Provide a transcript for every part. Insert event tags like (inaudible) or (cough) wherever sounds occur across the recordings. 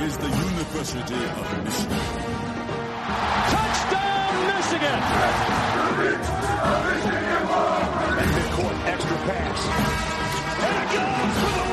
is the University of Michigan. Touchdown, Michigan! Midcourt extra pass. And it goes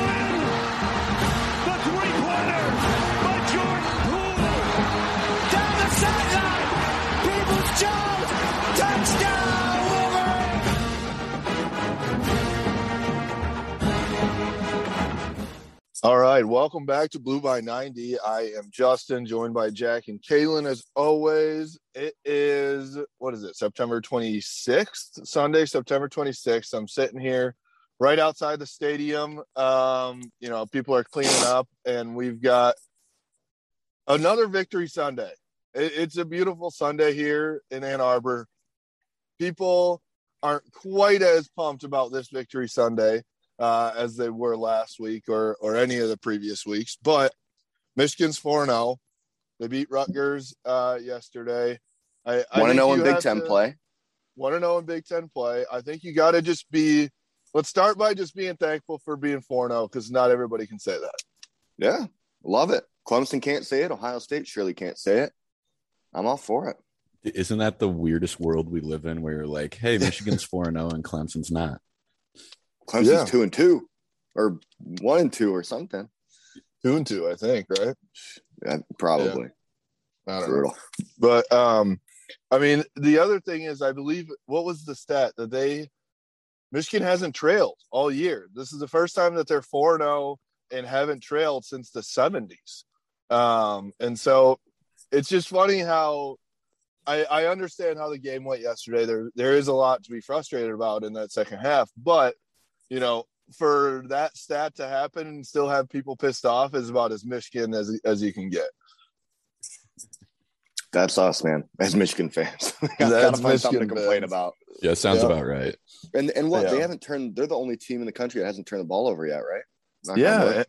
right, welcome back to Blue by 90. I am Justin, joined by Jack and Kaylin as always. It is, what is it, September 26th, Sunday, September 26th. I'm sitting here right outside the stadium. Um, you know, people are cleaning up, and we've got another victory Sunday. It, it's a beautiful Sunday here in Ann Arbor. People aren't quite as pumped about this victory Sunday uh, as they were last week or or any of the previous weeks. But Michigan's four zero. They beat Rutgers uh, yesterday. I Want to know in in Big Ten play? Want to know in Big Ten play? I think you got to just be. Let's start by just being thankful for being four zero because not everybody can say that. Yeah, love it. Clemson can't say it. Ohio State surely can't say it. I'm all for it. Isn't that the weirdest world we live in where you're like, hey, (laughs) Michigan's 4 0 and Clemson's not? Clemson's Yeah. two and two, or one and two, or something. Two and two, I think, right? Yeah, probably I don't know. brutal. But um, I mean, the other thing is, I believe what was the stat that they Michigan hasn't trailed all year. This is the first time that they're four zero and haven't trailed since the seventies. Um, and so it's just funny how I, I understand how the game went yesterday. There there is a lot to be frustrated about in that second half, but you know. For that stat to happen and still have people pissed off is about as Michigan as as you can get. That's us, man. As Michigan fans, we That's (laughs) gotta find something to complain fans. about. Yeah, sounds Yeah. about right. And and what they haven't turned. They're the only team in the country that hasn't turned the ball over yet, right? Knock on Yeah, wood. eh,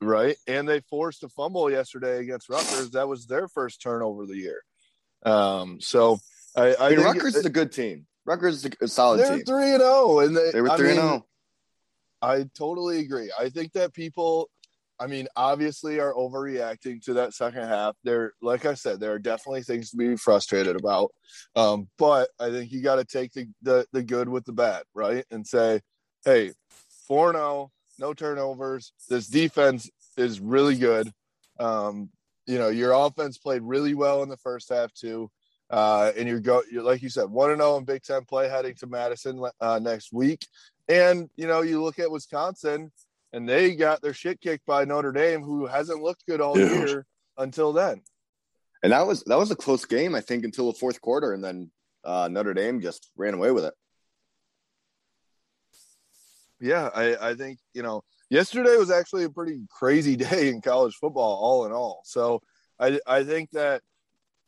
right. And they forced a fumble yesterday against Rutgers. That was their first turnover of the year. Um, so I, I I mean, Rutgers is a good team. Rutgers is a, a solid team. they're three and zero, and they, They were three and oh. zero. I totally agree. I think that people, I mean, obviously are overreacting to that second half. There, like I said, there are definitely things to be frustrated about. Um, but I think you got to take the, the the good with the bad, right? And say, hey, four zero, no turnovers. This defense is really good. Um, you know, your offense played really well in the first half too. Uh, and you're go, you're like you said, one and zero in Big Ten play, heading to Madison uh, next week. And you know, you look at Wisconsin, and they got their shit kicked by Notre Dame, who hasn't looked good all Dude. year until then. And that was that was a close game, I think, until the fourth quarter, and then uh, Notre Dame just ran away with it. Yeah, I, I think you know yesterday was actually a pretty crazy (laughs) day in college football, all in all. So I I think that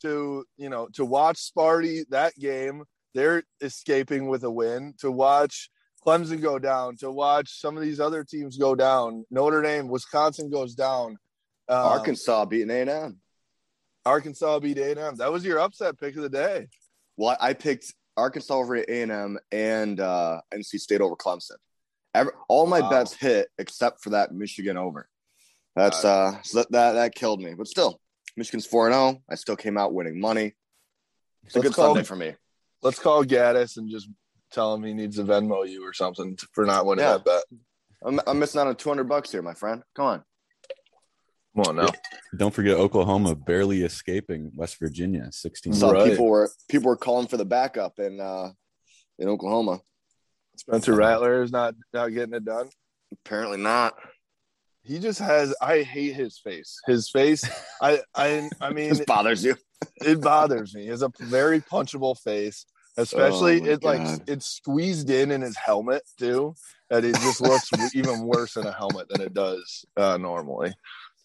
to you know to watch Sparty that game, they're escaping with a win. To watch Clemson go down, to watch some of these other teams go down, Notre Dame, Wisconsin goes down, um, Arkansas beating A and M. Arkansas beat A&M. That was your upset pick of the day. Well, I picked Arkansas over A and uh, NC State over Clemson. Every, all my Wow. bets hit except for that Michigan over. That's uh so that, that that killed me. But still, Michigan's four and zero. I still came out winning money. It's a good call- Sunday for me. Let's call Gattis and just tell him he needs to Venmo you or something for not winning Yeah. that bet. I'm, I'm missing out on two hundred bucks here, my friend. Come on. Come on now. Don't forget Oklahoma barely escaping West Virginia, 16 Saw Right. people were people were calling for the backup in uh in Oklahoma. Spencer Rattler is not not getting it done. Apparently not. He just has. I hate his face. His face. I I I (laughs) mean, This bothers you. it bothers me. He has a very punchable face, especially Oh, it like God. it's squeezed in in his helmet too. That it just looks even worse in a helmet than it does uh, normally.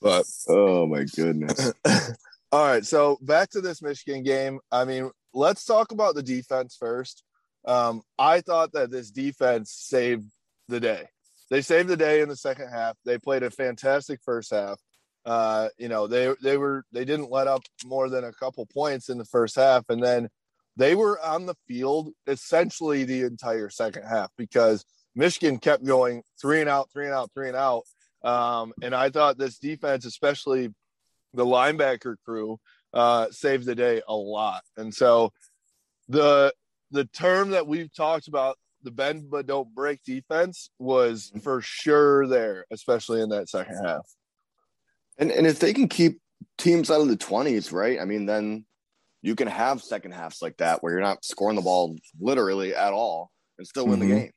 But Oh my goodness. (laughs) all right, so back to this Michigan game. I mean, let's talk about the defense first. Um, I thought that this defense saved the day. They saved the day in the second half. They played a fantastic first half. Uh, you know, they they were they didn't let up more than a couple points in the first half, and then they were on the field essentially the entire second half because Michigan kept going three and out, three and out, three and out. Um, and I thought this defense, especially the linebacker crew uh, saved the day a lot. And so the the term that we've talked about, the bend but don't break defense, was for sure there, especially in that second half. And and if they can keep teams out of the twenties, right? I mean, then you can have second halves like that where you're not scoring the ball literally at all and still win Mhm. the game.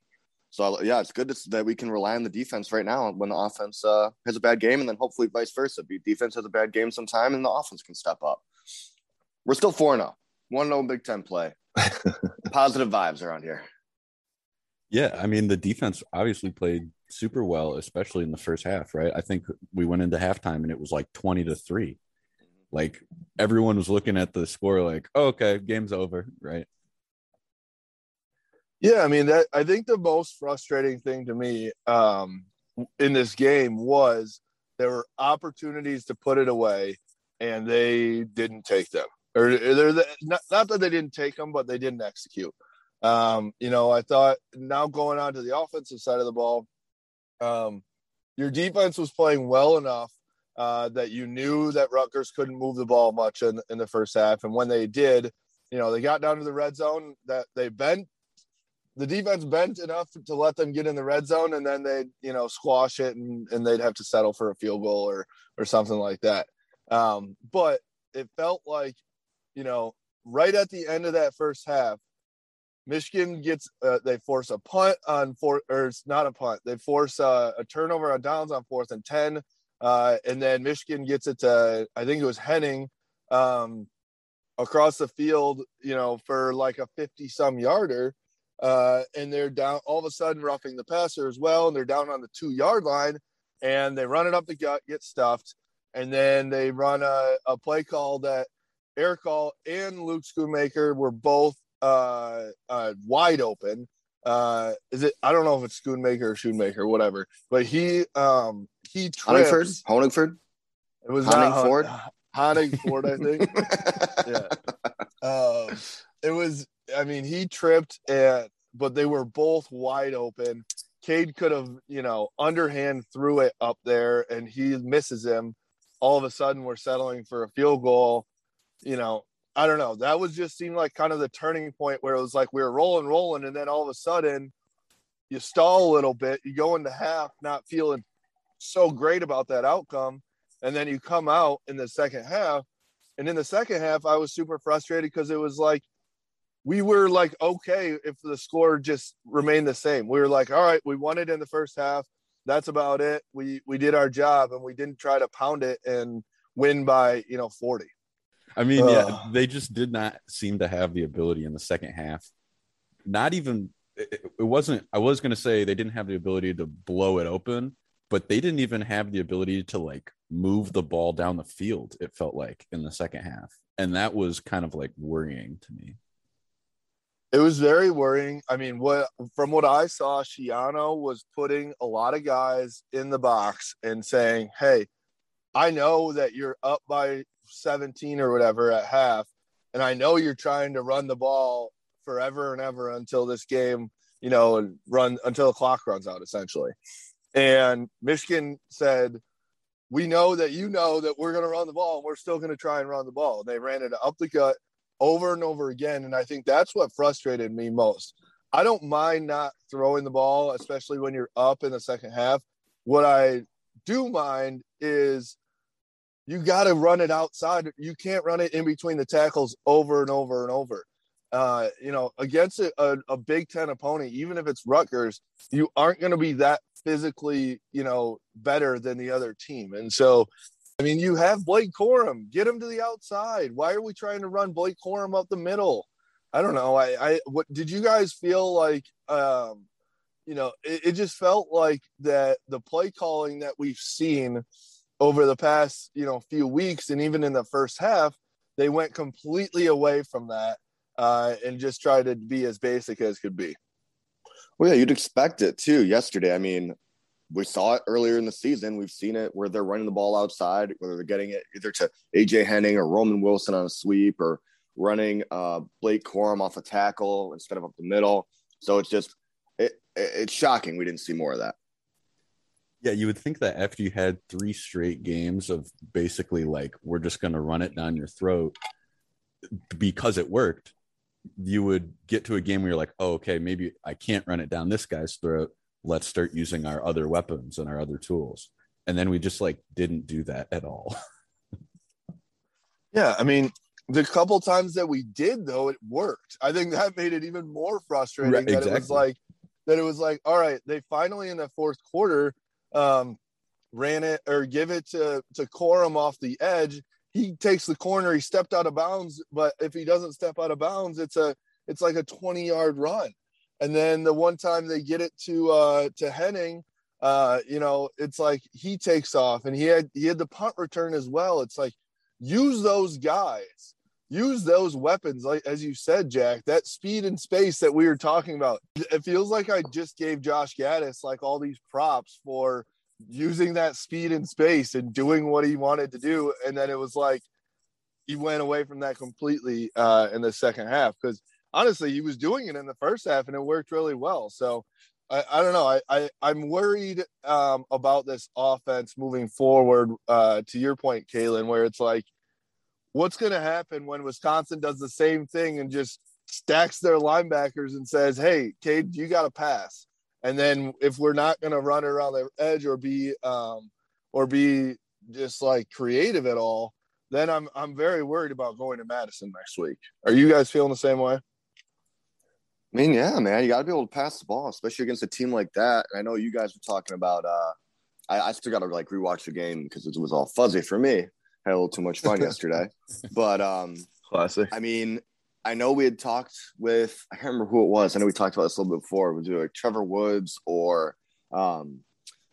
So yeah, it's good to, that we can rely on the defense right now when the offense uh, has a bad game, and then hopefully vice versa. The defense has a bad game sometime, and the offense can step up. We're still four zero, one zero Big Ten play. (laughs) Positive vibes around here. Yeah, I mean the defense obviously played super well, especially in the first half, right? I think we went into halftime and it was like 20 to 3. Like everyone was looking at the score like, oh, okay, game's over, right? Yeah, I mean that I think the most frustrating thing to me um in this game was there were opportunities to put it away and they didn't take them. Or they're the, not, not that they didn't take them, but they didn't execute. Um, you know, I thought now going on to the offensive side of the ball, um, your defense was playing well enough uh, that you knew that Rutgers couldn't move the ball much in, in the first half. And when they did, you know, they got down to the red zone that they bent the defense bent enough to let them get in the red zone and then they'd, you know, squash it and, and they'd have to settle for a field goal or or something like that. Um, but it felt like, you know, right at the end of that first half, Michigan gets uh, they force a punt on four or it's not a punt. They force uh, a turnover on downs on fourth and ten, uh, and then Michigan gets it to I think it was Henning um, across the field, you know, for like a fifty some yarder, uh, and they're down all of a sudden roughing the passer as well, and they're down on the two yard line, and they run it up the gut, get stuffed, and then they run a, a play call that Erick All and Luke Schoonmaker were both uh, uh, wide open. Uh, is it? I don't know if it's Schoonmaker or Schoonmaker, whatever. But he um, he Honigford, trips. Honigford, It was not Honigford? Honigford, I think. (laughs) yeah. Um, it was. I mean, he tripped, and but they were both wide open. Cade could have, you know, underhand threw it up there, and he misses him. All of a sudden, we're settling for a field goal. You know, I don't know. That was just seemed like kind of the turning point where it was like we were rolling, rolling, and then all of a sudden, you stall a little bit. You go into half not feeling so great about that outcome, and then you come out in the second half. And in the second half, I was super frustrated because it was like we were like okay if the score just remained the same. We were like, all right, we won it in the first half. That's about it. We we did our job and we didn't try to pound it and win by you know 40. I mean, yeah, they just did not seem to have the ability in the second half. Not even it, it wasn't. I was going to say they didn't have the ability to blow it open, but they didn't even have the ability to like move the ball down the field. It felt like in the second half, and that was kind of like worrying to me. It was very worrying. I mean, what from what I saw, Schiano was putting a lot of guys in the box and saying, "Hey, I know that you're up by 17 or whatever at half, and I know you're trying to run the ball forever and ever until this game, you know, run until the clock runs out, essentially." And Michigan said, "We know that you know that we're going to run the ball, and we're still going to try and run the ball." They ran it up the gut over and over again. And I think that's what frustrated me most. I don't mind not throwing the ball, especially when you're up in the second half. What I do mind is you got to run it outside. You can't run it in between the tackles over and over and over. Uh, you know, against a, a, a Big Ten opponent, even if it's Rutgers, you aren't going to be that physically, you know, better than the other team. And so I mean, you have Blake Corum. Get him to the outside. Why are we trying to run Blake Corum up the middle? I don't know. I, I what did you guys feel like? Um, you know, it, it just felt like that the play calling that we've seen over the past, you know, few weeks, and even in the first half, they went completely away from that uh, and just tried to be as basic as could be. Well, yeah, you'd expect it too. Yesterday, I mean, we saw it earlier in the season. We've seen it where they're running the ball outside, whether they're getting it either to AJ Henning or Roman Wilson on a sweep or running uh, Blake Corum off a tackle instead of up the middle. So it's just it, it's shocking we didn't see more of that. Yeah, you would think that after you had three straight games of basically like we're just going to run it down your throat because it worked, you would get to a game where you're like, oh, okay, maybe I can't run it down this guy's throat. Let's start using our other weapons and our other tools. And then we just like didn't do that at all. (laughs) Yeah, I mean, the couple times that we did though, it worked. I think that made it even more frustrating Right, that it was like that it was like, all right, they finally in the fourth quarter um ran it or give it to to Corum off the edge. He takes the corner, he stepped out of bounds, but if he doesn't step out of bounds, it's a it's like a 20 yard run. And then the one time they get it to uh to Henning, uh, you know, it's like he takes off and he had he had the punt return as well. It's like use those guys use those weapons like as you said jack that speed and space that we were talking about it feels like i just gave josh gattis like all these props for using that speed and space and doing what he wanted to do and then it was like he went away from that completely uh in the second half because honestly he was doing it in the first half and it worked really well so I, I don't know. I, I I'm worried um, about this offense moving forward. Uh, to your point, Kalen, where it's like, what's going to happen when Wisconsin does the same thing and just stacks their linebackers and says, "Hey, Cade, you got to pass." And then if we're not going to run around the edge or be um, or be just like creative at all, then I'm I'm very worried about going to Madison next week. Are you guys feeling the same way? I mean, yeah, man, you got to be able to pass the ball, especially against a team like that. And I know you guys were talking about. uh I, I still got to like rewatch the game because it was all fuzzy for me. Had a little too much fun yesterday, (laughs) but um, Classic. I mean, I know we had talked with. I can't remember who it was. I know we talked about this a little bit before. Was it like Trevor Woods or um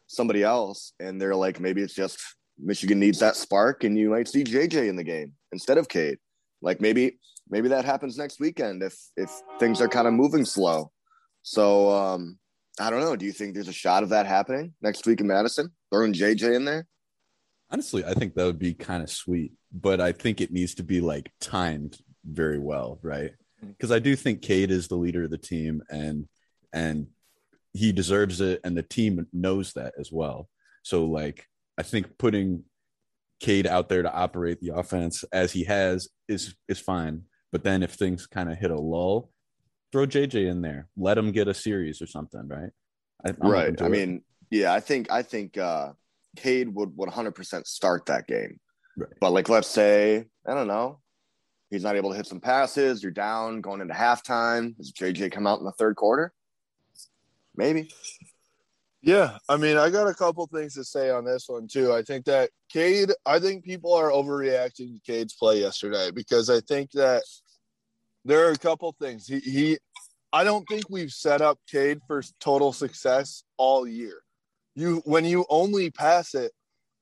somebody else? And they're like, maybe it's just Michigan needs that spark, and you might see JJ in the game instead of Cade. Like maybe maybe that happens next weekend if if things are kind of moving slow. So um I don't know. Do you think there's a shot of that happening next week in Madison? Throwing JJ in there? Honestly, I think that would be kind of sweet, but I think it needs to be like timed very well, right? Because I do think Cade is the leader of the team and and he deserves it and the team knows that as well. So like I think putting Cade out there to operate the offense as he has is is fine. But then if things kind of hit a lull, throw JJ in there. Let him get a series or something, right? I, right. I it. mean, yeah, I think I think uh Cade would 100% start that game. Right. But like, let's say I don't know, he's not able to hit some passes. You're down going into halftime. Does JJ come out in the third quarter? Maybe. Yeah, I mean, I got a couple things to say on this one too. I think that Cade, I think people are overreacting to Cade's play yesterday because I think that there are a couple things. He, he I don't think we've set up Cade for total success all year. You when you only pass it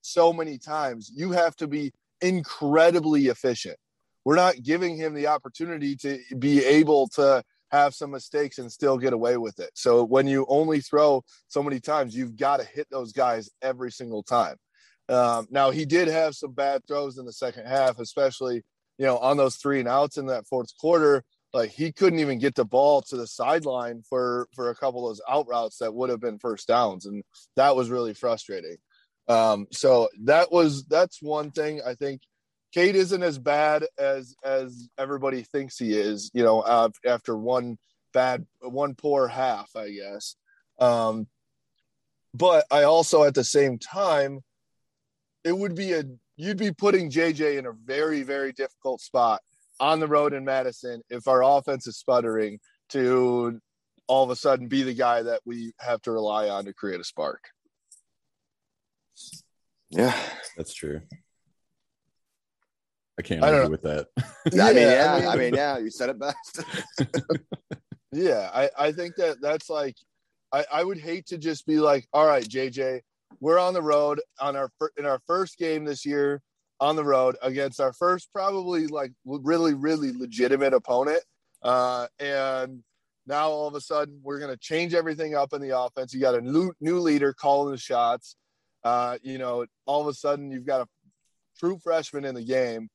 so many times, you have to be incredibly efficient. We're not giving him the opportunity to be able to have some mistakes and still get away with it. So when you only throw so many times, you've got to hit those guys every single time. Um, now he did have some bad throws in the second half, especially you know on those three and outs in that fourth quarter. Like he couldn't even get the ball to the sideline for for a couple of those out routes that would have been first downs, and that was really frustrating. Um, so that was that's one thing I think Cade isn't as bad as as everybody thinks he is. You know, uh, after one bad, one poor half, I guess. Um, but I also, at the same time, it would be a you'd be putting JJ in a very very difficult spot on the road in Madison if our offense is sputtering to all of a sudden be the guy that we have to rely on to create a spark. Yeah. That's true. I can't I don't argue know. with that. (laughs) I mean, yeah. I mean- I yeah. You said it best. (laughs) Yeah, I, I think that that's like, I, I would hate to just be like, all right, JJ, we're on the road on our in our first game this year on the road against our first probably like really really legitimate opponent, uh, and now all of a sudden we're gonna change everything up in the offense. You got a new new leader calling the shots. Uh, you know, all of a sudden you've got a true freshman in the game.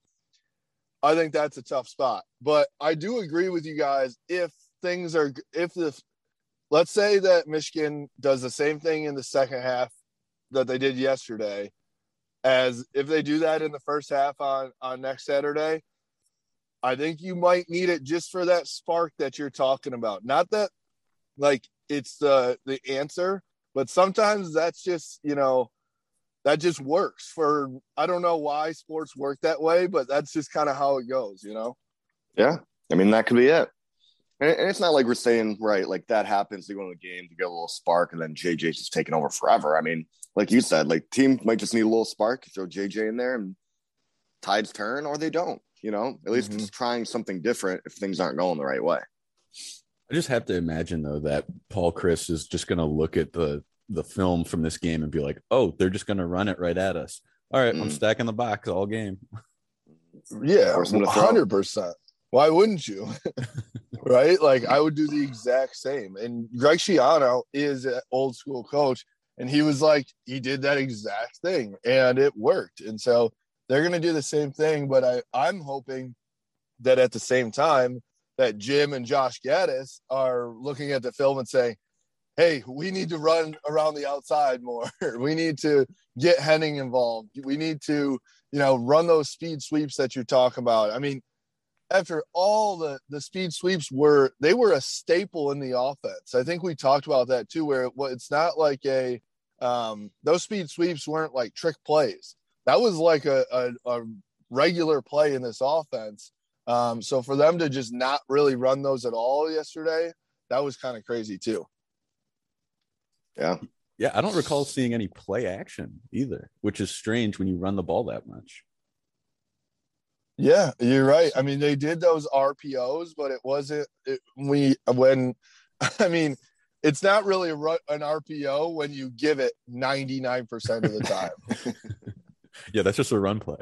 I think that's a tough spot. But I do agree with you guys if things are if the let's say that Michigan does the same thing in the second half that they did yesterday, as if they do that in the first half on on next Saturday, I think you might need it just for that spark that you're talking about. Not that like it's the the answer, but sometimes that's just you know that just works for I don't know why sports work that way, but that's just kind of how it goes, you know. Yeah, I mean that could be it. And it's not like we're saying right, like that happens. You go in the game to get a little spark, and then JJ's just taking over forever. I mean, like you said, like team might just need a little spark. throw JJ in there, and tides turn, or they don't. You know, at least mm-hmm. just trying something different if things aren't going the right way. I just have to imagine though that Paul Chryst is just going to look at the the film from this game and be like, "Oh, they're just going to run it right at us." All right, mm. I'm stacking the box all game. Yeah, hundred percent. Why wouldn't you? (laughs) right? Like I would do the exact same. And Greg Schiano is an old school coach, and he was like, he did that exact thing, and it worked. And so they're going to do the same thing. But I, I'm hoping that at the same time that Jim and Josh Gattis are looking at the film and saying, hey, we need to run around the outside more. (laughs) we need to get Henning involved. We need to, you know, run those speed sweeps that you're talking about. I mean, after all the the speed sweeps were they were a staple in the offense. I think we talked about that too, where it, it's not like a um, those speed sweeps weren't like trick plays. That was like a, a, a regular play in this offense. Um, so for them to just not really run those at all yesterday, that was kind of crazy too. Yeah. Yeah, I don't recall seeing any play action either, which is strange when you run the ball that much. Yeah, you're right. I mean, they did those RPOs, but it wasn't it, we when (laughs) I mean, it's not really a, an RPO when you give it 99% of the time. (laughs) yeah, that's just a run play.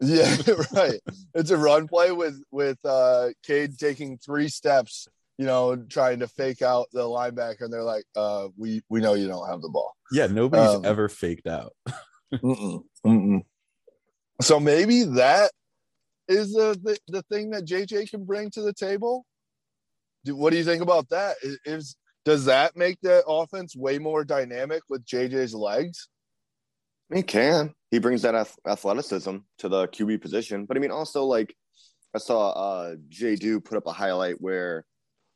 Yeah, (laughs) right. It's a run play with with uh Cade taking three steps, you know, trying to fake out the linebacker, and they're like, uh, we we know you don't have the ball. Yeah, nobody's um, ever faked out. mm-mm, mm-mm. So maybe that is the, the, the thing that JJ can bring to the table. Do, what do you think about that? Is, is does that make the offense way more dynamic with JJ's legs? He can. He brings that athleticism to the QB position. But I mean, also like I saw uh Jay Do put up a highlight where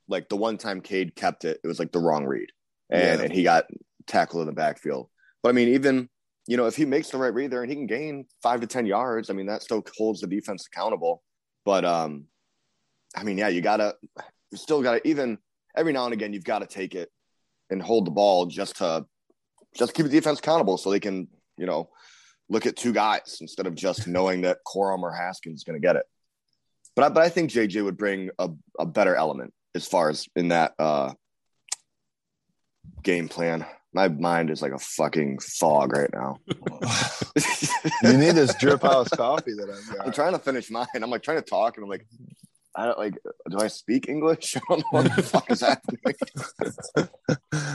like the one time Cade kept it, it was like the wrong read, and yeah. and he got tackled in the backfield. But I mean, even you know, if he makes the right read there and he can gain five to 10 yards, I mean, that still holds the defense accountable. But, um, I mean, yeah, you gotta, you still gotta, even every now and again, you've got to take it and hold the ball just to, just keep the defense accountable so they can, you know, look at two guys instead of just knowing that Corum or Haskins is going to get it. But I, but I think JJ would bring a, a better element as far as in that uh, game plan my mind is like a fucking fog right now. (laughs) you need this drip house coffee that I've got. I'm trying to finish mine. I'm like trying to talk, and I'm like, I don't like. Do I speak English? (laughs) I don't know what the fuck is happening.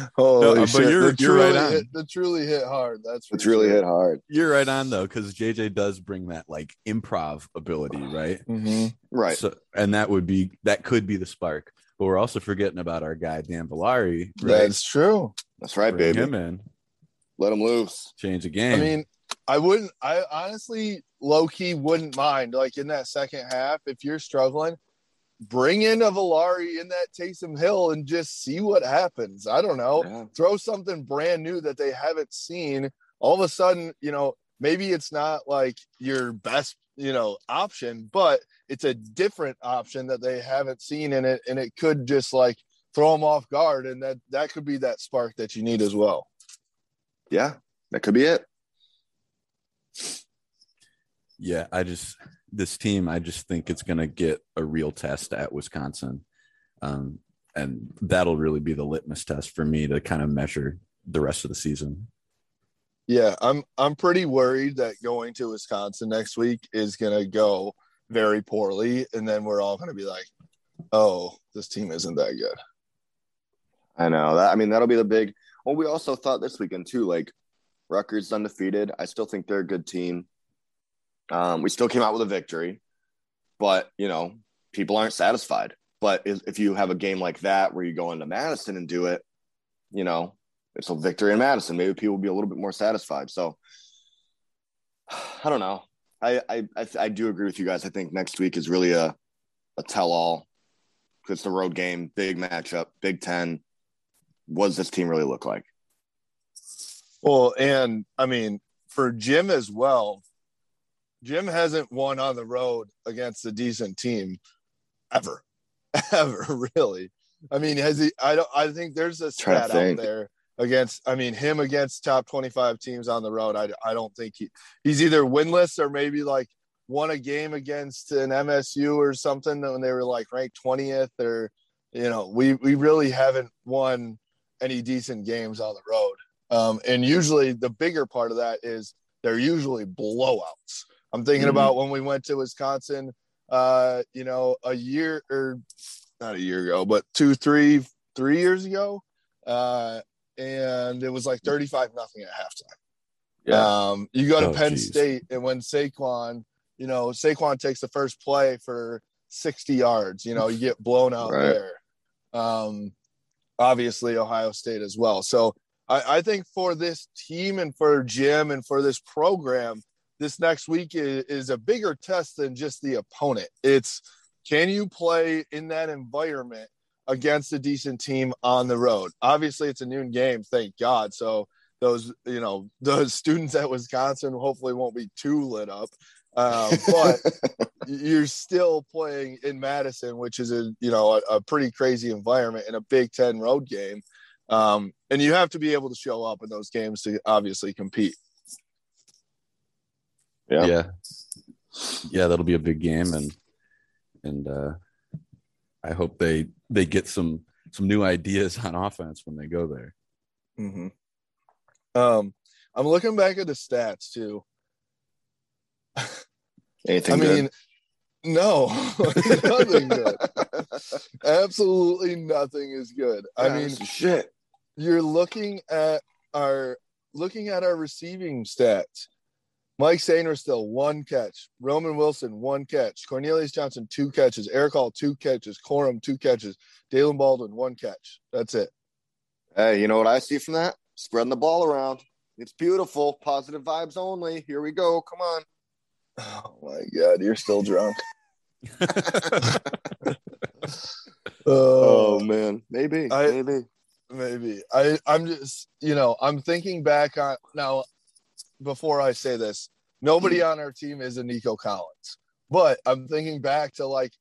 (laughs) Holy no, shit! You're, you're right on. Hit, the truly hit hard. That's it's really hit hard. You're right on though, because JJ does bring that like improv ability, right? Mm-hmm. Right. So, and that would be that could be the spark. But we're also forgetting about our guy Dan Villari. Right? That's true. That's right, Bring baby. Him in. Let him loose. Change the game. I mean, I wouldn't. I honestly, low key, wouldn't mind. Like in that second half, if you're struggling, bring in a Villari in that Taysom Hill and just see what happens. I don't know. Yeah. Throw something brand new that they haven't seen. All of a sudden, you know, maybe it's not like your best, you know, option, but it's a different option that they haven't seen in it, and it could just like throw them off guard, and that that could be that spark that you need as well. Yeah, that could be it. Yeah, I just this team, I just think it's going to get a real test at Wisconsin, um, and that'll really be the litmus test for me to kind of measure the rest of the season. Yeah, I'm I'm pretty worried that going to Wisconsin next week is to go very poorly, and then we're all to be like, "Oh, this team isn't that good." I know that. I mean, that'll be the big. Well, we also thought this weekend too. Like, Rutgers undefeated. I still think they're a good team. Um, we still came out with a victory, but you know, people aren't satisfied. But if you have a game like that where you go into Madison and do it, you know, it's a victory in Madison. Maybe people will be a little bit more satisfied. So (sighs) I don't know. I I I, I do agree with you guys. I think next week is really a a tell all because it's the road game, big matchup, Big Ten. What does this team really look like? Well, and I mean, for Jim as well, Jim hasn't won on the road against a decent team ever, (laughs) ever really. I mean, has he? I don't. I think there's a stat out there against. I mean, him against top 25 teams on the road. I, I don't think he he's either winless or maybe like won a game against an MSU or something when they were like ranked 20th or you know we we really haven't won any decent games on the road. Um, and usually the bigger part of that is they're usually blowouts. I'm thinking Mhm. about when we went to Wisconsin, uh, you know, a year or not a year ago, but two, three, three years ago. Uh, and it was like 35 nothing at halftime. Um, you go to Oh, Penn geez. State, and when Saquon, you know, Saquon takes the first play for 60 yards, you know, you get blown out Right. there. Um, obviously, Ohio State as well. So I, I think for this team and for Jim and for this program, this next week is, is a bigger test than just the opponent. It's can you play in that environment against a decent team on the road? Obviously, it's a noon game, thank God. So those, you know, (laughs) those students at Wisconsin hopefully won't be too lit up. Um, but (laughs) you're still playing in Madison, which is a you know a, a pretty crazy environment in a Big Ten road game, um, and you have to be able to show up in those games to obviously compete. Yeah. yeah yeah that'll be a big game and and uh i hope they they get some some new ideas on offense when they go there Mm-hmm. Um, I'm looking back at the stats too. (laughs) Anything I good? mean, no, (laughs) nothing good. Absolutely nothing is good. I Yeah, mean, shit. you're looking at our looking at our receiving stats. Mike Sainer still one catch. Roman Wilson one catch. Cornelius Johnson two catches. Erick All two catches. Corum two catches. Daylen Baldwin one catch. That's it. Hey, you know what I see from that? Spreading the ball around. It's beautiful. Positive vibes only. Here we go. Come on. Oh my god, you're still drunk. (laughs) (laughs) Oh Oh, man, maybe, I- maybe. maybe. I I'm just you know I'm thinking back on now. Before I say this, nobody on our team is a Nico Collins, but I'm thinking back to like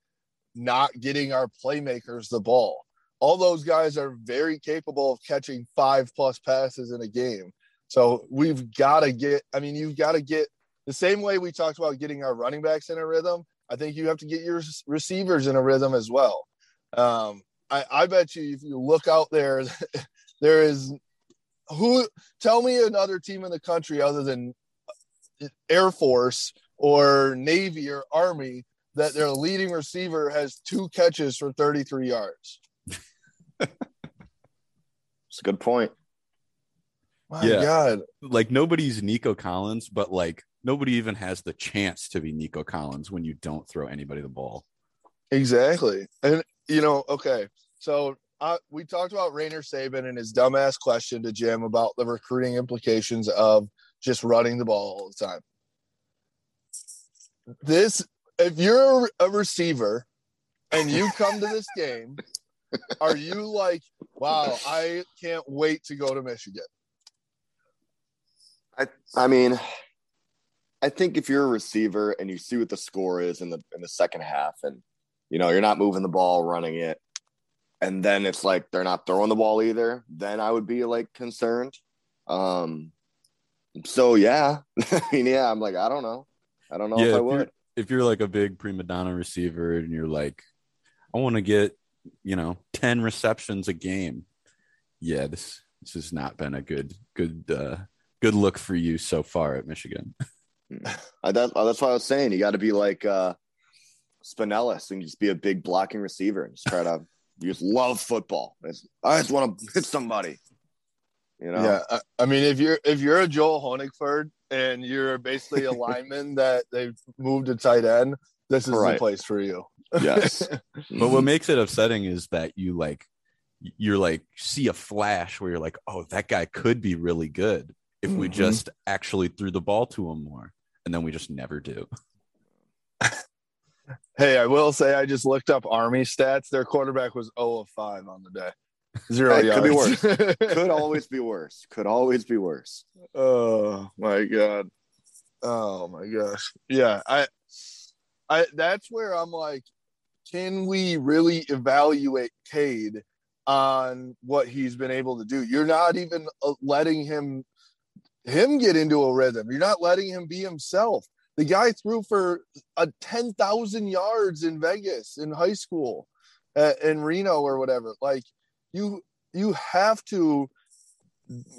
not getting our playmakers the ball. All those guys are very capable of catching five plus passes in a game. So we've got to get. I mean, you've got to get the same way we talked about getting our running backs in a rhythm. I think you have to get your receivers in a rhythm as well. Um, I, I bet you if you look out there, (laughs) there is who tell me another team in the country other than Air Force or Navy or Army that their leading receiver has two catches for 33 yards. It's a good point. My Yeah. God. like nobody's nico collins but like nobody even has the chance to be nico collins when you don't throw anybody the ball Exactly. And, you know, okay. So uh, we talked about Rainer Sabin and his dumbass question to Jim about the recruiting implications of just running the ball all the time. This, if you're a receiver and you come to this game, are you like, wow, I can't wait to go to Michigan? I I mean, I think if you're a receiver and you see what the score is in the in the second half, and you know you're not moving the ball, running it, and then it's like they're not throwing the ball either, then I would be like concerned. Um, so yeah, (laughs) I mean, yeah, I'm like, I don't know, I don't know yeah if I if you're, would. if you're like a big prima donna receiver and you're like i want to get you know 10 receptions a game yeah this this has not been a good good uh good look for you so far at michigan (laughs) I, that, that's why I was saying you got to be like uh, Spinellis and just be a big blocking receiver and just try to. You just love football. It's, I just want to hit somebody. You know. Yeah, I, I mean, if you're if you're a Joel Honigford and you're basically a (laughs) lineman that they've moved to tight end, this is Right. the place for you. Yes. (laughs) But what makes it upsetting is that you like you're like see a flash where you're like, oh, that guy could be really good if we Mhm. just actually threw the ball to him more, and then we just never do. Hey, I will say I just looked up Army stats. Their quarterback was 0 of 5 on the day. Zero Hey, could be yards. (laughs) Could always be worse. Could always be worse. oh my god. Oh my gosh. Yeah, I I that's where I'm like, can we really evaluate Cade on what he's been able to do? You're not even uh, letting him him get into a rhythm. You're not letting him be himself. The guy threw for a 10,000 yards in Vegas in high school, uh, in Reno or whatever. Like you, you have to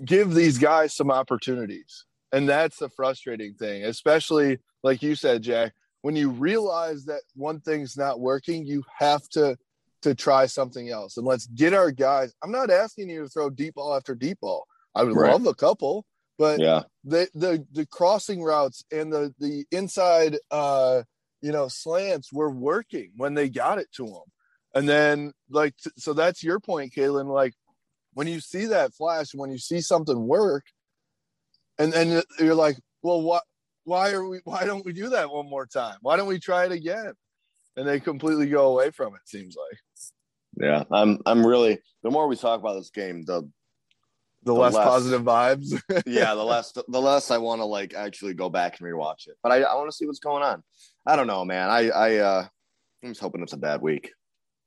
give these guys some opportunities, and that's the frustrating thing. Especially like you said, Jack, when you realize that one thing's not working, you have to to try something else. And let's get our guys. I'm not asking you to throw deep ball after deep ball. I would Right. love a couple, but Yeah. the the the crossing routes and the the inside uh you know slants were working when they got it to them and then like so that's your point Kaylin like when you see that flash when you see something work and then you're like well what why are we why don't we do that one more time why don't we try it again and they completely go away from it seems like Yeah. I'm I'm really the more we talk about this game, the the, The less, less- positive vibes (laughs) yeah, the less (laughs) the less I want to like actually go back and rewatch it. But I, I want to see what's going on. I don't know, man. I I uh I'm just hoping it's a bad week.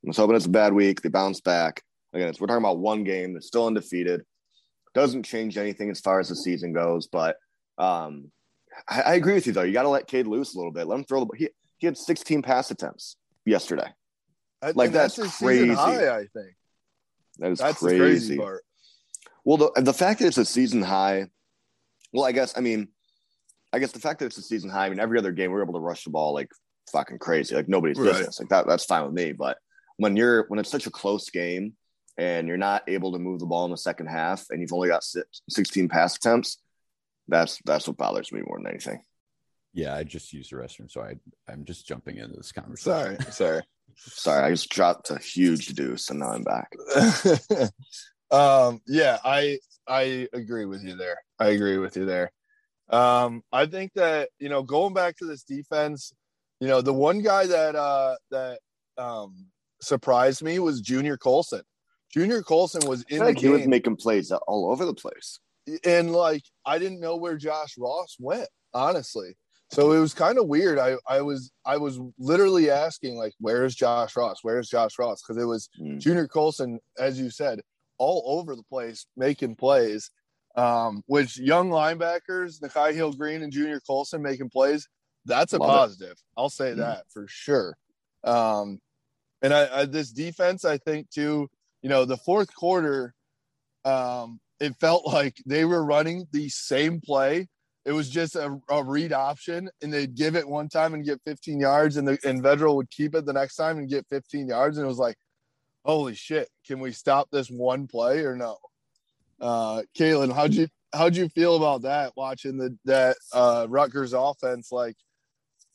I'm just hoping it's a bad week. They bounce back. Again, it's, we're talking about one game. They're still undefeated. Doesn't change anything as far as the season goes. But um I, I agree with you though. You got to let Cade loose a little bit. Let him throw the. He he had 16 pass attempts yesterday. I- Like, that's his crazy. high, i think That is that's crazy. the crazy part Well, the the fact that it's a season high, well, I guess I mean, I guess the fact that it's a season high. I mean, every other game we're able to rush the ball like fucking crazy, like nobody's Right. business. Like that, that's fine with me. But when you're when it's such a close game and you're not able to move the ball in the second half, and you've only got six, 16 pass attempts, that's that's what bothers me more than anything. Yeah, I just used the restroom, so I I'm just jumping into this conversation. sorry sorry Sorry, I just dropped a huge deuce, and now I'm back. (laughs) um yeah i i agree with you there i agree with you there um i think that you know going back to this defense you know the one guy that uh that um surprised me was junior colson junior colson was in the like he was game making plays all over the place. and like I didn't know where Josh Ross went, honestly. So it was kind of weird. I I was I was literally asking like, where's Josh Ross? Where's Josh Ross? Because it was Mm. Junior Colson, as you said, all over the place making plays. Um, which young linebackers, Nikhai Hill Green and Junior Colson making plays, that's a Love it. positive. I'll say Mhm. that for sure. Um, and I, I this defense, I think too, you know, the fourth quarter, um, it felt (laughs) like they were running the same play. It was just a, a read option, and they'd give it one time and get 15 yards, and the and Vedral would keep it the next time and get 15 yards, and it was like, holy shit, can we stop this one play or no? Uh, Kaylin, how'd you how'd you feel about that? Watching the that uh, Rutgers offense like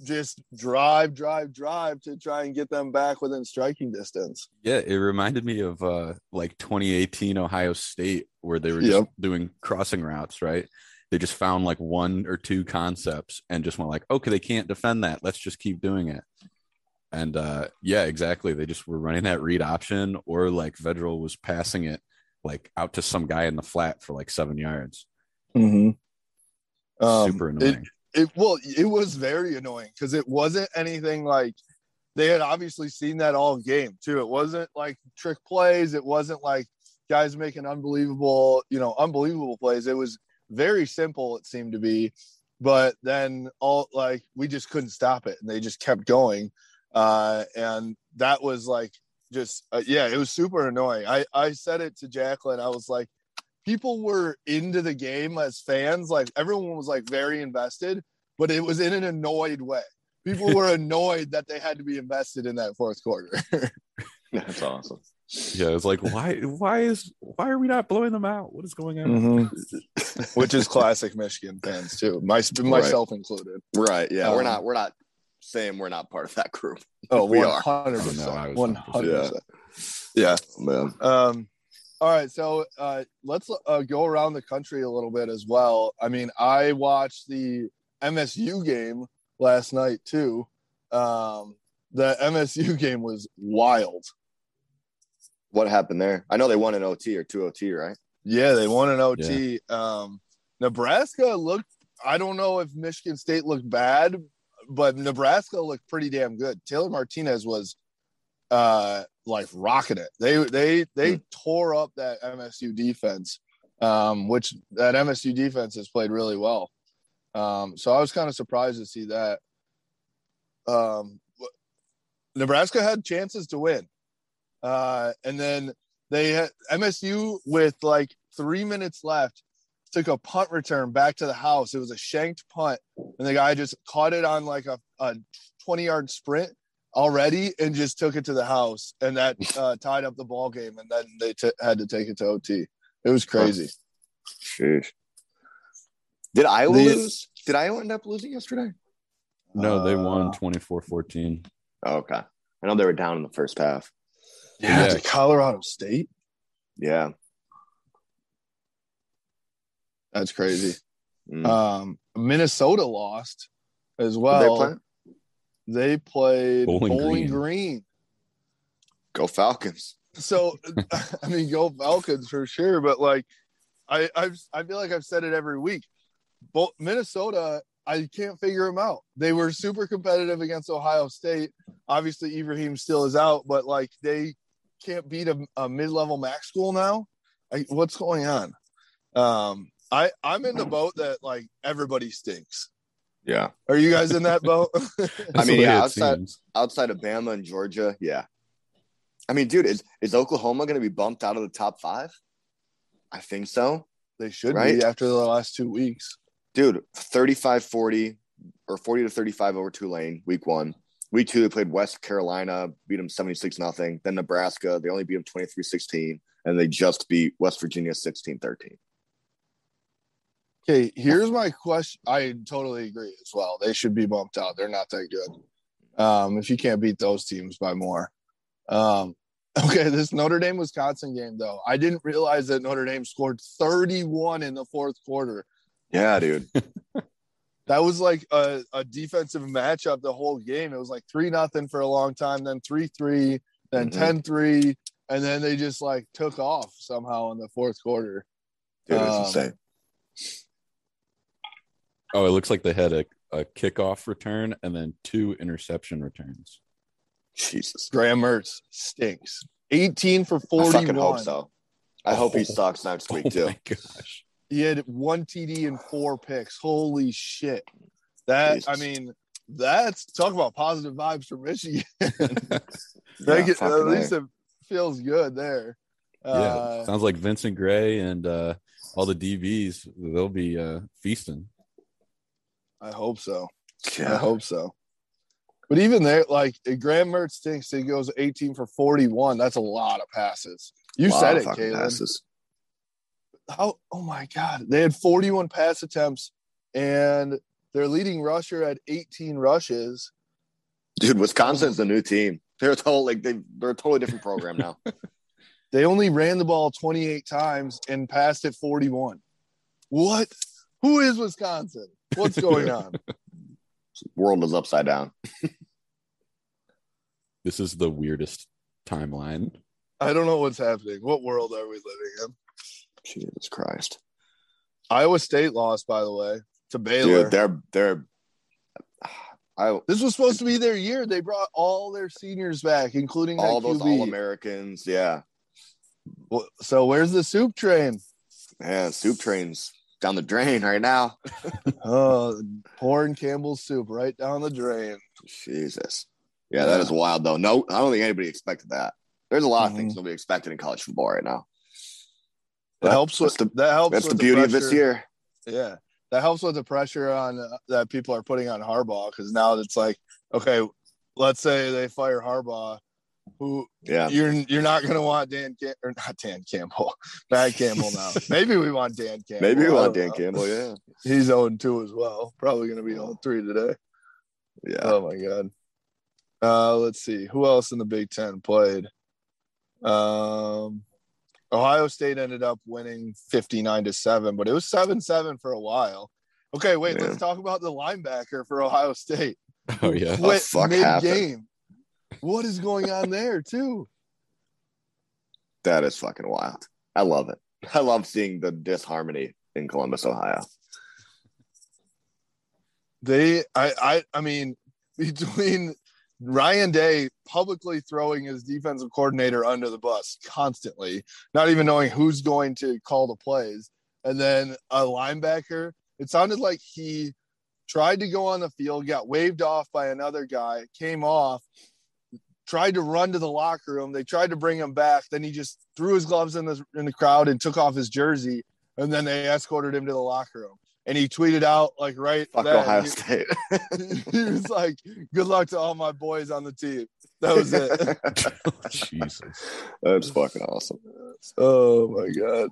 just drive, drive, drive to try and get them back within striking distance. Yeah, it reminded me of uh like 2018 Ohio State where they were just Yep. doing crossing routes, right? They just found like one or two concepts and just went like, okay, they can't defend that. Let's just keep doing it. And uh yeah, exactly. They just were running that read option or like Vedral was passing it like out to some guy in the flat for like seven yards. Mm-hmm. Um, Super it- annoying. it well it was very annoying because it wasn't anything like they had obviously seen that all game too it wasn't like trick plays it wasn't like guys making unbelievable you know unbelievable plays it was very simple it seemed to be but then all like we just couldn't stop it and they just kept going uh and that was like just uh, yeah it was super annoying i i said it to jacqueline i was like people were into the game as fans. Like everyone was like very invested, but it was in an annoyed way. People were (laughs) annoyed that they had to be invested in that fourth quarter. (laughs) That's awesome. Yeah, it's like why why is why are we not blowing them out? What is going on? Mm-hmm. (laughs) Which is classic Michigan fans too, my, myself included. Right. Yeah. we're Um, not. We're not saying we're not part of that group. (laughs) Oh, We one are. hundred no, I percent, was one 100%. hundred. Yeah. Man. Um. All right, so uh, let's uh, go around the country a little bit as well. I mean, I watched the MSU game last night too. Um, the MSU (laughs) game was wild. What happened there? I know they won an OT or two OT, right? Yeah, they won an OT. Um, Nebraska looked. I don't know if Michigan State looked bad, but Nebraska looked pretty damn good. Taylor Martinez was uh like rocking it. They they they Hmm. tore up that MSU defense, um, which that MSU defense has played really well. Um, so I was kind of surprised to see that. Um, Nebraska had chances to win, uh, and then they had MSU with like three minutes left took a punt return back to the house. It was a shanked punt, and the guy just caught it on like a, a 20 yard sprint already and just took it to the house, and that (laughs) uh, tied up the ball game. And then they t- had to take it to OT. It was crazy. Sheesh. Did Iowa The- lose? Did Iowa end up losing yesterday? No, they won Uh, 24-14. Oh, okay. I know they were down in the first half. Yeah, Yeah. to Colorado State. Yeah. That's crazy. Mm. Um, Minnesota lost as well. they play? They played Bowling Bowling, Green. Green. Go Falcons. So (laughs) (laughs) I mean, go Falcons for sure. But like, I I've, I feel like I've said it every week. But Minnesota, I can't figure them out. They were super competitive against Ohio State. Obviously, Ibrahim still is out, but like they can't beat a, a mid-level MAC school now. I, what's going on? Um, I I'm in the boat that like everybody stinks. Yeah. Are you guys in that boat? (laughs) I mean, yeah, outside- seems. Outside of Bama and Georgia, yeah. I mean, dude, is, is Oklahoma going to be bumped out of the top five? I think so. they should Right? be after the last two weeks. Dude, 35 40 or 40 to 35 over Tulane, week one. Week two, they played West Carolina, beat them 76 nothing. Then Nebraska, they only beat them 23 16. And they just beat West Virginia 16 13. Okay, (laughs) here's my question. I totally agree as well. They should be bumped out. They're not that good. Um, if you can't beat those teams by more. Um, (laughs) okay, this Notre Dame Wisconsin game though, I didn't realize that Notre Dame scored 31 in the fourth quarter. Yeah, dude. (laughs) That was like a, a defensive matchup the whole game. It was like three nothing for a long time, then three three, then Mhm. 10 3, and then they just like took off somehow in the fourth quarter. Dude, it's Um, insane. Oh, it looks like they had a, a kickoff return and then two interception returns. Jesus. Graham Mertz stinks. 18 for I 41. fucking hope so. I hope he Oh. sucks next week, Oh too. my gosh. He had one TD and four picks. Holy shit. That Jesus. I mean, that's talk about positive vibes for Michigan. (laughs) (laughs) Yeah, They get- fucking at least it feels good there. Yeah, Uh, sounds like Vincent Gray and uh, all the DBs. They'll be uh, feasting. I hope so. I hope so. But even there, like eh, Graham Mertz stinks. He goes 18 for 41. That's a lot of passes. You said it, Caleb. passes. how oh my god they had 41 pass attempts and their leading rusher had 18 rushes Dude, Wisconsin's the new team. They're a total like they they're a totally different program now. (laughs) they only ran the ball 28 times and passed it 41 what who is wisconsin what's (laughs) going on World is upside down. (laughs) This is the weirdest timeline. i don't know what's happening what world are we living in Jesus Christ. iowa state lost by the way to baylor Dude, they're they're I this was supposed to be their year they brought all their seniors back including all that those all Americans, yeah. Well, so where's the soup train Man, soup trains down the drain right now. (laughs) oh pouring campbell's soup right down the drain Jesus. Yeah, that is wild though. No, I don't think anybody expected that. There's a lot of things Mhm. nobody expected in college football right now. That But helps with the, that helps. that's with the beauty of this year. Yeah, that helps with the pressure on uh, that people are putting on Harbaugh because now it's like, okay, let's say they fire Harbaugh, who Yeah. you're you're not going to want Dan Cam- or not Dan Campbell, Matt Campbell now. (laughs) Maybe we want Dan Campbell. Maybe we want Dan know. Campbell, yeah. He's 0 2 as well. Probably going to be 0 3 today. Yeah. Oh my god. Uh, let's see who else in the Big Ten played. Um, Ohio State ended up winning 59 to 7, but it was 7 7 for a while. Okay, wait, Yeah. let's talk about the linebacker for Ohio State. (laughs) Oh yeah. the Quit fuck mid happened? game. What is going on there, too? That is fucking wild. I love it. I love seeing the disharmony in Columbus, Ohio. They, I, I, I mean, between Ryan Day publicly throwing his defensive coordinator under the bus constantly, not even knowing who's going to call the plays, and then a linebacker. It sounded like he tried to go on the field, got waved off by another guy, came off, tried to run to the locker room. They tried to bring him back. Then he just threw his gloves in the in the crowd and took off his jersey, and then they escorted him to the locker room. And he tweeted out like right Fuck then, Ohio he- (laughs) State. he was like, "Good luck to all my boys on the team." That was it. (laughs) Jesus. That's fucking awesome. oh my god!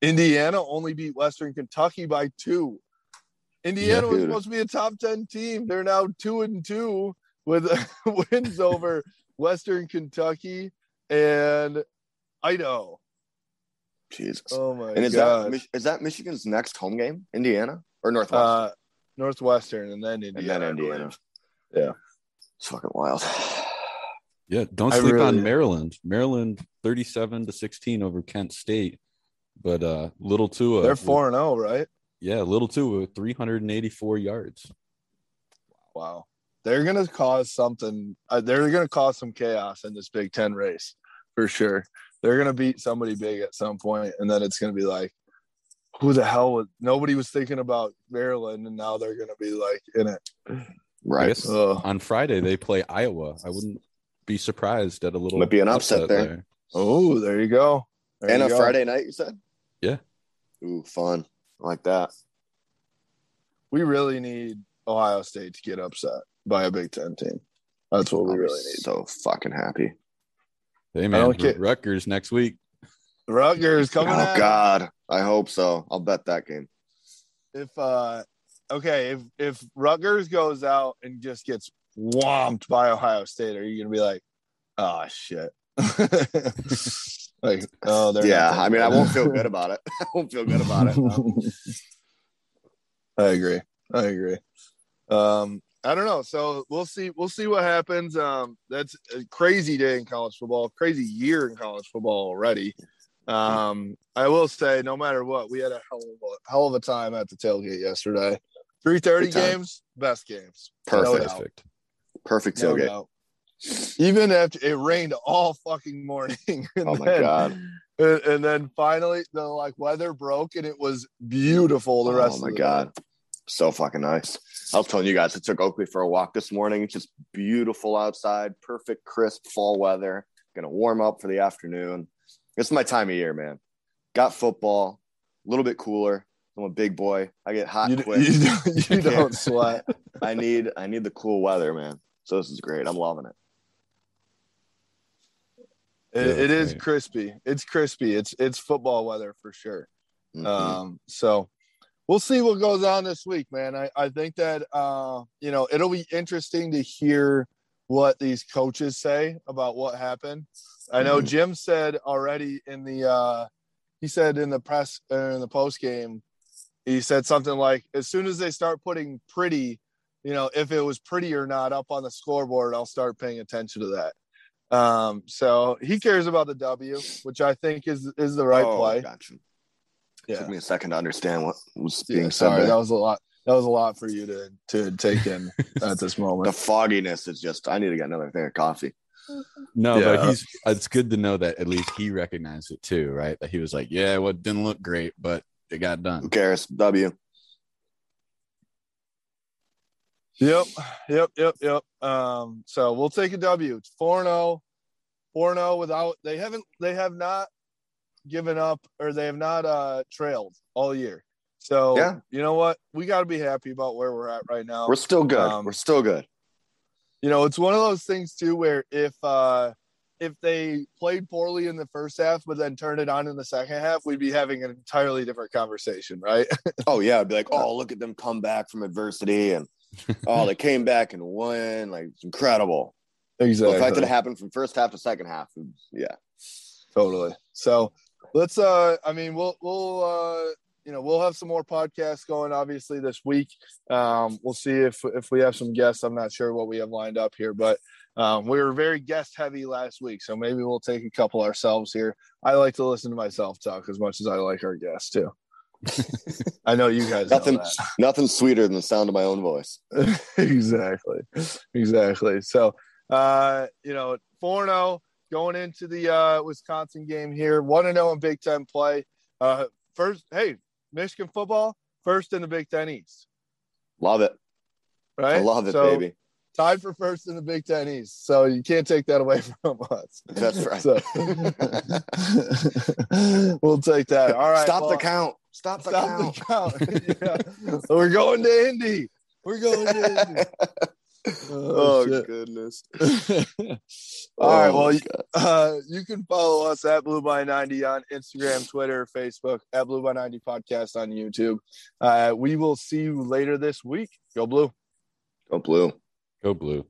Indiana only beat Western Kentucky by two. Indiana Yeah, was supposed to be a top ten team. They're now two and two with (laughs) wins over Western Kentucky and Idaho. Jesus. Oh my and is god! that is that Michigan's next home game? Indiana or Northwest? uh, Northwestern and then and Indiana. then Indiana. Yeah. It's fucking wild. Yeah, don't I sleep really- on Maryland. Maryland 37 to 16 over Kent State. But uh little Tua. They're four and zero, right? Yeah, little Tua with 384 yards. Wow. They're going to cause something. Uh, they're going to cause some chaos in this Big Ten race for sure. They're going to beat somebody big at some point, and then it's going to be like, who the hell was nobody was thinking about Maryland, and now they're going to be like in it. Right. guess Ugh. on Friday they play Iowa. I wouldn't be surprised at a little Might be an upset there. Oh, there you go. There and you a go. Friday night, you said? Yeah. Ooh, fun. I like that. We really need Ohio State to get upset by a Big Ten team. That's what we I'll be really need. so fucking happy. Hey I man, don't get- Rutgers next week. Rutgers coming oh out. God. I hope so. I'll bet that game. if uh okay if if Rutgers goes out and just gets whomped by Ohio State, are you gonna be like, oh shit? (laughs) like, oh, they're Yeah, I mean, (laughs) (laughs) I won't feel good about it. I won't feel good about it. no. I agree. I agree. Um, I don't know. So we'll see. We'll see what happens. Um, that's a crazy day in college football. Crazy year in college football already. Um, I will say, no matter what, we had a hell of a hell of a time at the tailgate yesterday. Three thirty games, best games. Perfect. No. Perfect. Perfect No tailgate. Even after it rained all fucking morning. (laughs) and Oh my then- God. And, and then finally, the like weather broke and it was beautiful. The rest. oh my of the God. So fucking nice. I was telling you guys, I took Oakley for a walk this morning. It's just beautiful outside, perfect, crisp fall weather. Gonna warm up for the afternoon. It's my time of year, man. Got football, a little bit cooler. I'm a big boy. I get hot You, quick. you, don't- you (laughs) don't sweat. (laughs) I need I need the cool weather, man. So this is great. I'm loving it. It, Yeah, it is crispy. It's crispy. It's it's football weather for sure. Mhm. Um, so we'll see what goes on this week, man. I, I think that uh, you know it'll be interesting to hear what these coaches say about what happened. I know Mhm. Jim said already in the uh, he said in the press uh, in the post game, he said something like, as soon as they start putting pretty, you know, if it was pretty or not up on the scoreboard, I'll start paying attention to that. Um, so he cares about the W, which I think is is the right Oh, play. Gotcha. Yeah. Took me a second to understand what was Yeah, being said. sorry, there. that was a lot. That was a lot for you to to take in (laughs) at this moment. the moment. fogginess is just. I need to get another thing of coffee. No, Yeah. but he's it's good to know that at least he recognized it too, right? That he was like, Yeah, well, it didn't look great, but it got done." Who done. cares? W. Yep, yep, yep, yep. Um, so we'll take a W. It's 4 0. 4 0 without they haven't they have not given up or they have not uh trailed all year. So Yeah. you know what? We gotta be happy about where we're at right now. We're still good. Um, We're still good. you know, it's one of those things too where if uh if they played poorly in the first half but then turned it on in the second half, we'd be having an entirely different conversation, right? (laughs) Oh yeah, I'd be like, oh, look at them come back from adversity, and oh, they came back and won. Like it's incredible. exactly. The fact that it happened from first half to second half, yeah. totally. So let's uh I mean we'll we'll uh you know we'll have some more podcasts going obviously this week. Um we'll see if if we have some guests. I'm not sure what we have lined up here, but um we were very guest heavy last week, so maybe we'll take a couple ourselves here. I like to listen to myself talk as much as I like our guests too. (laughs) I know you guys Nothing, nothing sweeter than the sound of my own voice. (laughs) exactly exactly so uh you know 4-0 going into the uh wisconsin game here 1-0 in big ten play uh first hey michigan football first in the big ten east Love it. right I love it, So, baby. tied for first in the big ten east so you can't take that away (laughs) from us That's right. so (laughs) we'll take that all right Stop well, the count. Stop the stop count. the count (laughs) Yeah. we're going to indy we're going to indy oh, shit. goodness. (laughs) All right. Oh, Well, you- uh, you can follow us at Blue by 90 on Instagram, Twitter, Facebook, at Blue by 90 Podcast on YouTube. Uh, we will see you later this week. Go Blue. go blue. Go blue.